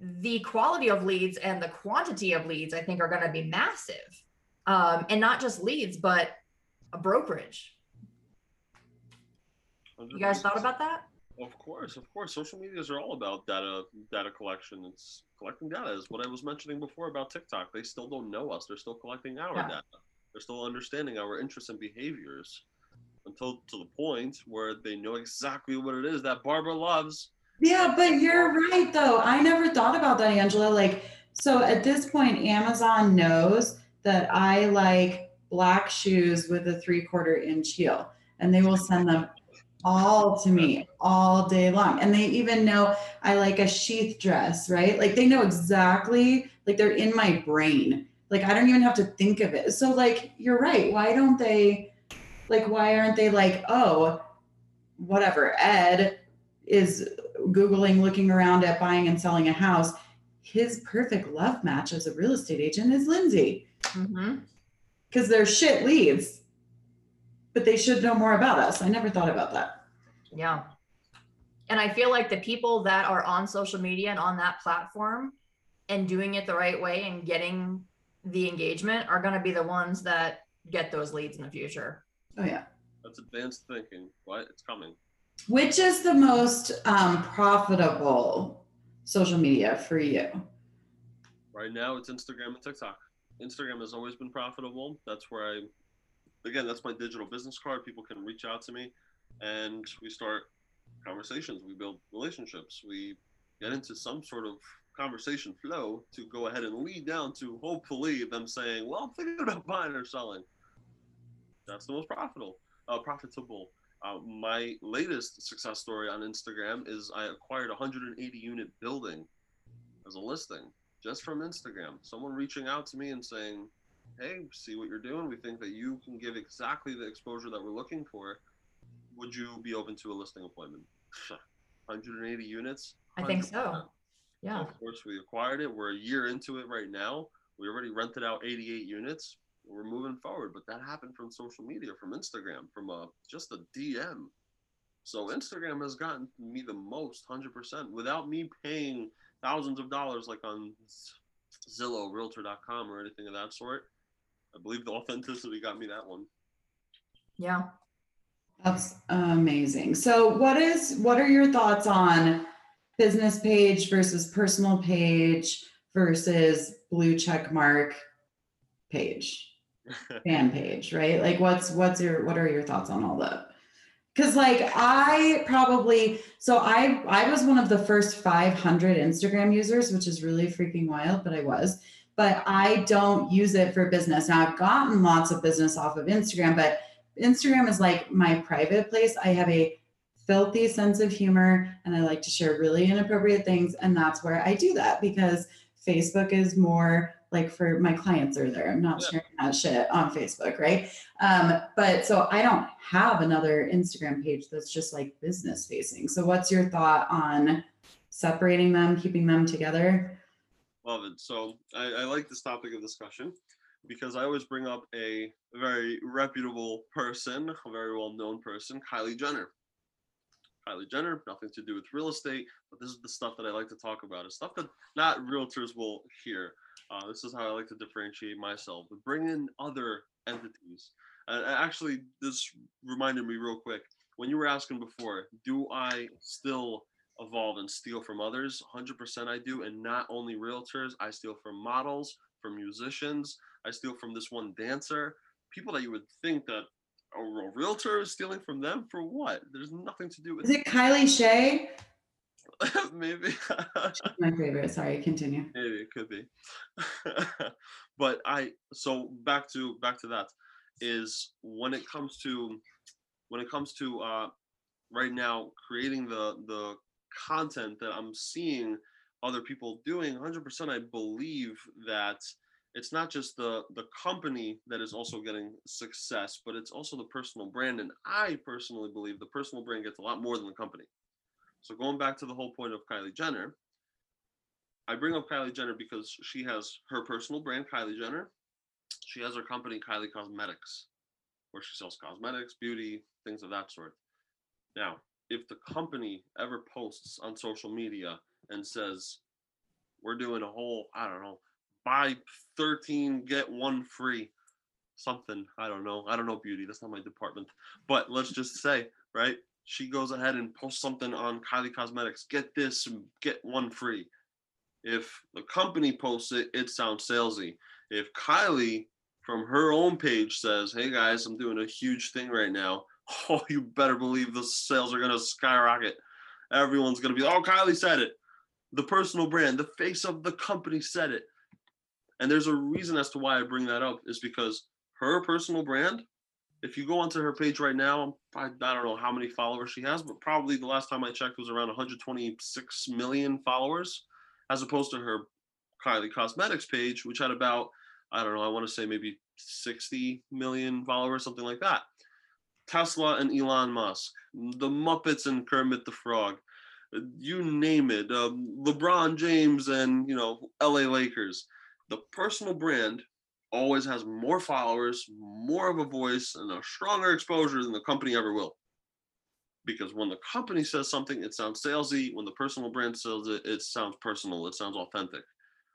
the quality of leads and the quantity of leads, I think, are going to be massive. Um, and not just leads, but a brokerage. You guys thought about that? Of course, of course. Social medias are all about data data collection. It's collecting data is what I was mentioning before about TikTok. They still don't know us. They're still collecting our Yeah. data. They're still understanding our interests and behaviors until to the point where they know exactly what it is that Barbara loves. Yeah, but you're right though. I never thought about that, Angela. Like, so at this point, Amazon knows that I like black shoes with a three quarter inch heel, and they will send them all to me all day long. And they even know I like a sheath dress, right? Like, they know exactly, like, they're in my brain. Like, I don't even have to think of it. So, like, you're right. Why don't they, like, why aren't they like, oh, whatever, Ed is Googling, looking around at buying and selling a house. His perfect love match as a real estate agent is Lyndsie Mm-hmm. because they're shit leads, but they should know more about us. I never thought about that. Yeah. And I feel like the people that are on social media and on that platform and doing it the right way and getting the engagement are going to be the ones that get those leads in the future. Oh, yeah. That's advanced thinking. What? It's coming. Which is the most um, profitable social media for you? Right now, it's Instagram and TikTok. Instagram has always been profitable. That's where I, again, that's my digital business card. People can reach out to me, and we start conversations. We build relationships. We get into some sort of conversation flow to go ahead and lead down to hopefully them saying, "Well, I'm thinking about buying or selling." That's the most profitable. Uh, profitable. Uh, my latest success story on Instagram is I acquired a 180 unit building as a listing just from Instagram. Someone reaching out to me and saying, "Hey, see what you're doing. We think that you can give exactly the exposure that we're looking for. Would you be open to a listing appointment?" 180 units. I think so. Yeah. Of course, we acquired it. We're a year into it right now. We already rented out 88 units. we're moving forward. But that happened from social media, from Instagram, from a just a DM. So Instagram has gotten me the most, hundred percent, without me paying thousands of dollars like on Zillow, Realtor.com, or anything of that sort. I believe the authenticity got me that one. Yeah. That's amazing. So what is what are your thoughts on business page versus personal page versus blue check mark page, fan page, right? Like what's what's your what are your thoughts on all that? Cuz like I probably so I I was one of the first 500 Instagram users, which is really freaking wild, but I was. But I don't use it for business. Now I've gotten lots of business off of Instagram, but Instagram is like my private place. I have a filthy sense of humor and I like to share really inappropriate things. And that's where I do that because Facebook is more like for my clients are there. I'm not Yeah. sharing that shit on Facebook, right? Um, but so I don't have another Instagram page that's just like business facing. So what's your thought on separating them, keeping them together? Love it. So I, I like this topic of discussion because I always bring up a very reputable person, a very well known person, Kylie Jenner. Kylie Jenner, nothing to do with real estate, but this is the stuff that I like to talk about. It's stuff that not realtors will hear. Uh, this is how I like to differentiate myself. But bring in other entities. And actually, this reminded me real quick when you were asking before, do I still evolve and steal from others? 100% I do. And not only realtors, I steal from models, from musicians, I steal from this one dancer, people that you would think that a real realtor is stealing from them for what? There's nothing to do with Is it Kylie shay maybe. My favorite. Sorry, continue. Maybe it could be. but I so back to back to that is when it comes to when it comes to uh right now creating the the content that I'm seeing other people doing 100% I believe that it's not just the the company that is also getting success but it's also the personal brand and I personally believe the personal brand gets a lot more than the company. So going back to the whole point of Kylie Jenner, I bring up Kylie Jenner because she has her personal brand, Kylie Jenner. She has her company, Kylie Cosmetics, where she sells cosmetics, beauty, things of that sort. Now, if the company ever posts on social media and says, we're doing a whole, I don't know, buy 13, get one free, something, I don't know. I don't know beauty. That's not my department. But let's just say, right? She goes ahead and posts something on Kylie Cosmetics, get this, get one free if the company posts it, it sounds salesy. If Kylie from her own page says, "Hey guys, I'm doing a huge thing right now," oh, you better believe the sales are gonna skyrocket. Everyone's gonna be, "Oh, Kylie said it." The personal brand, the face of the company said it. And there's a reason as to why I bring that up is because her personal brand. If you go onto her page right now, I, I don't know how many followers she has, but probably the last time I checked was around 126 million followers as opposed to her Kylie Cosmetics page, which had about, I don't know, I want to say maybe 60 million followers, something like that. Tesla and Elon Musk, the Muppets and Kermit the Frog, you name it, um, LeBron James and, you know, LA Lakers. The personal brand always has more followers, more of a voice, and a stronger exposure than the company ever will because when the company says something, it sounds salesy. When the personal brand says it, it sounds personal. It sounds authentic.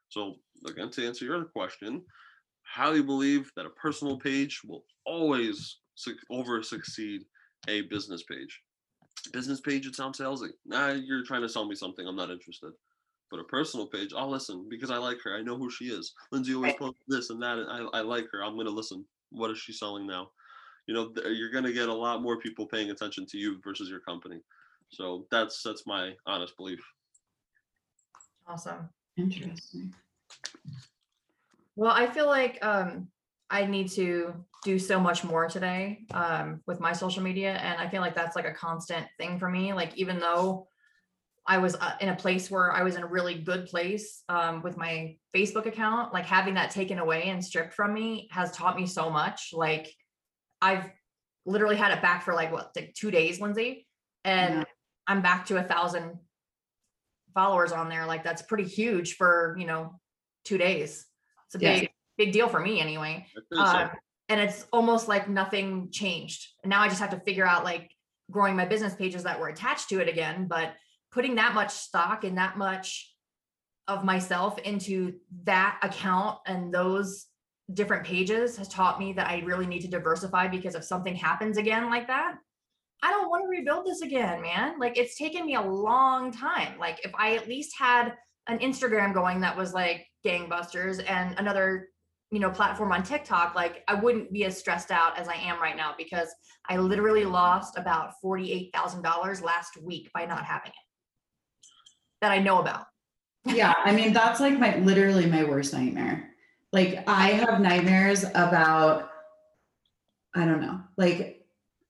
So again, to answer your question, how do you believe that a personal page will always suc over succeed a business page? Business page, it sounds salesy. Nah, you're trying to sell me something. I'm not interested. But a personal page, I'll listen because I like her. I know who she is. Lyndsie always Right. posts this and that. And I, I like her. I'm going to listen. What is she selling now? you know th- you're going to get a lot more people paying attention to you versus your company so that's that's my honest belief Awesome. Interesting. Well, I feel like um, I need to do so much more today um, with my social media. And I feel like that's like a constant thing for me. Like, even though I was uh, in a place where I was in a really good place um, with my Facebook account, like having that taken away and stripped from me has taught me so much. Like, I've literally had it back for like what, like two days, Lyndsie, and Yeah. I'm back to a thousand followers on there. Like, that's pretty huge for, you know, two days. It's a big big deal for me anyway. So. Um, and it's almost like nothing changed. And now I just have to figure out like growing my business pages that were attached to it again. But putting that much stock and that much of myself into that account and those different pages has taught me that I really need to diversify because if something happens again like that, I don't want to rebuild this again, man. Like it's taken me a long time. Like if I at least had an Instagram going that was like gangbusters and another you know platform on TikTok, like I wouldn't be as stressed out as I am right now because I literally lost about $48,000 last week by not having it. That I know about. yeah i mean that's like my literally my worst nightmare. Like i have nightmares about i don't know like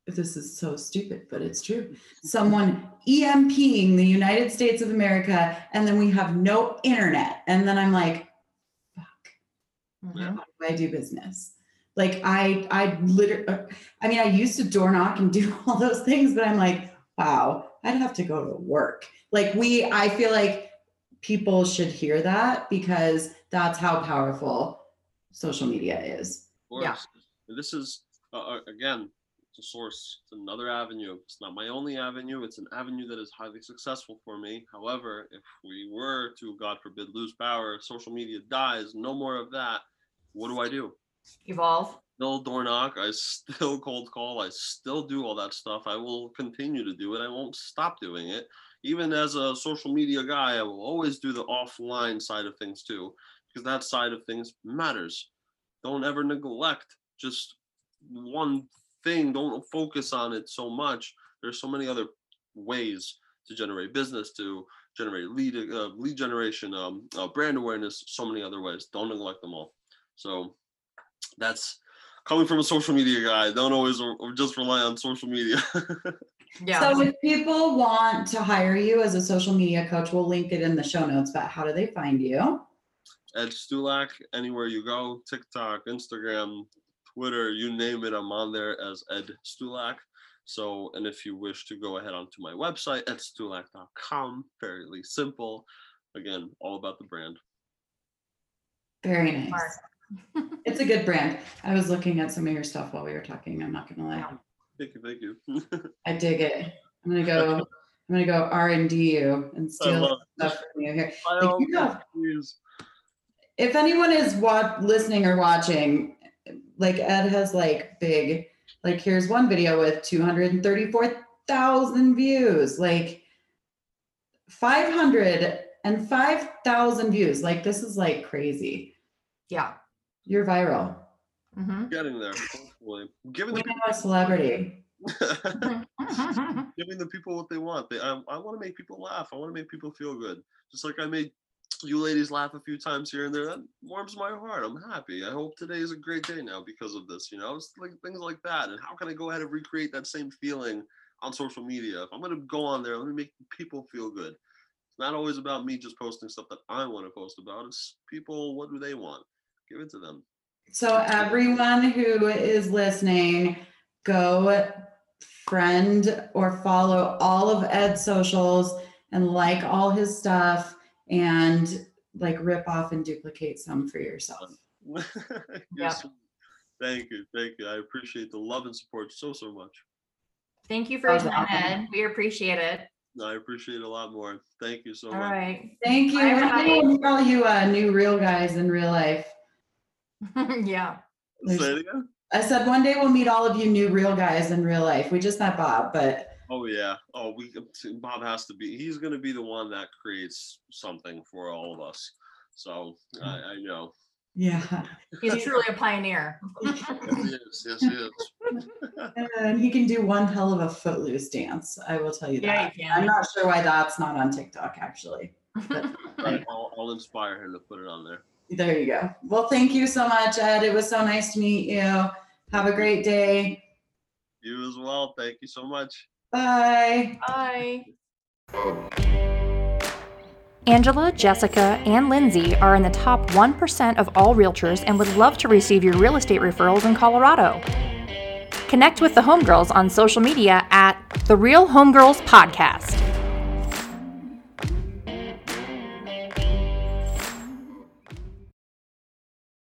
this is so stupid but it's true. Someone emping the united states of america and then we have no internet. And then i'm like fuck Yeah. Mhm. how do i do business like i i literally i mean i used to door knock and do all those things but i'm like wow i'd have to go to work like we i feel like people should hear that because that's how powerful social media is Yeah. This is uh, uh, again, it's a source. It's another avenue. It's not my only avenue. It's an avenue that is highly successful for me. However, if we were to, God forbid, lose power, social media dies, no more of that. What do I do? Evolve. Still door knock. I still cold call. I still do all that stuff. I will continue to do it. I won't stop doing it. Even as a social media guy, I will always do the offline side of things too, because that side of things matters. Don't ever neglect just one thing. Don't focus on it so much. There's so many other ways to generate business, to generate lead uh, lead generation, um, uh, brand awareness. So many other ways. Don't neglect them all. So that's coming from a social media guy. Don't always or, or just rely on social media. Yeah. so if people want to hire you as a social media coach we'll link it in the show notes but how do they find you Ed Stulak, anywhere you go, TikTok, Instagram, Twitter, you name it, I'm on there as Ed Stulak. So, and if you wish to go ahead onto my website, edstulak.com, fairly simple. Again, all about the brand. very nice Smart. It's a good brand i was looking at some of your stuff while we were talking i'm not gonna lie Thank you, thank you. I dig it. I'm gonna go. I'm gonna go R and D you and steal stuff from you here. Like, you means, If anyone is listening or watching, like Ed has like big, like here's one video with 234,000 views, like 505,000 views. Like this is like crazy. yeah. You're viral. Mhm. getting there, hopefully. Giving We the, know a celebrity. giving the people what they want. They, I, I want to make people laugh. I want to make people feel good. Just like I made you ladies laugh a few times here and there. That warms my heart. I'm happy. I hope today is a great day now because of this. You know, it's like things like that. And how can I go ahead and recreate that same feeling on social media? If I'm gonna go on there, let me make people feel good. It's not always about me just posting stuff that I want to post about. It's people. What do they want? Give it to them. So everyone who is listening, go friend or follow all of Ed's socials and like all his stuff and like rip off and duplicate some for yourself. You're Yep. Thank you, thank you. I appreciate the love and support so so much. Thank you for your time, awesome. Ed. We appreciate it. I appreciate it a lot more. Thank you so All much. right. Thank you. Bye, One day everybody. we'll you uh, new real guys in real life. yeah. Say it again. I said one day we'll meet all of you new real guys in real life. We just met Bob, but Oh yeah. Oh, we Bob has to be. He's going to be the one that creates something for all of us. So I, I know. yeah. He's truly a pioneer. Yes, he is. Yes, he is. And he can do one hell of a footloose dance. I will tell you Yeah, that. you I'm not sure why that's not on TikTok actually. Right, I'll, I'll inspire him to put it on there. There you go. Well, thank you so much, Ed. It was so nice to meet you. Have a great day. You as well. Thank you so much. Bye. Bye. Angela, Jessica, and Lyndsie are in the top 1% of all realtors and would love to receive your real estate referrals in Colorado. Connect with the Homegirls on social media at The Real Homegirls Podcast.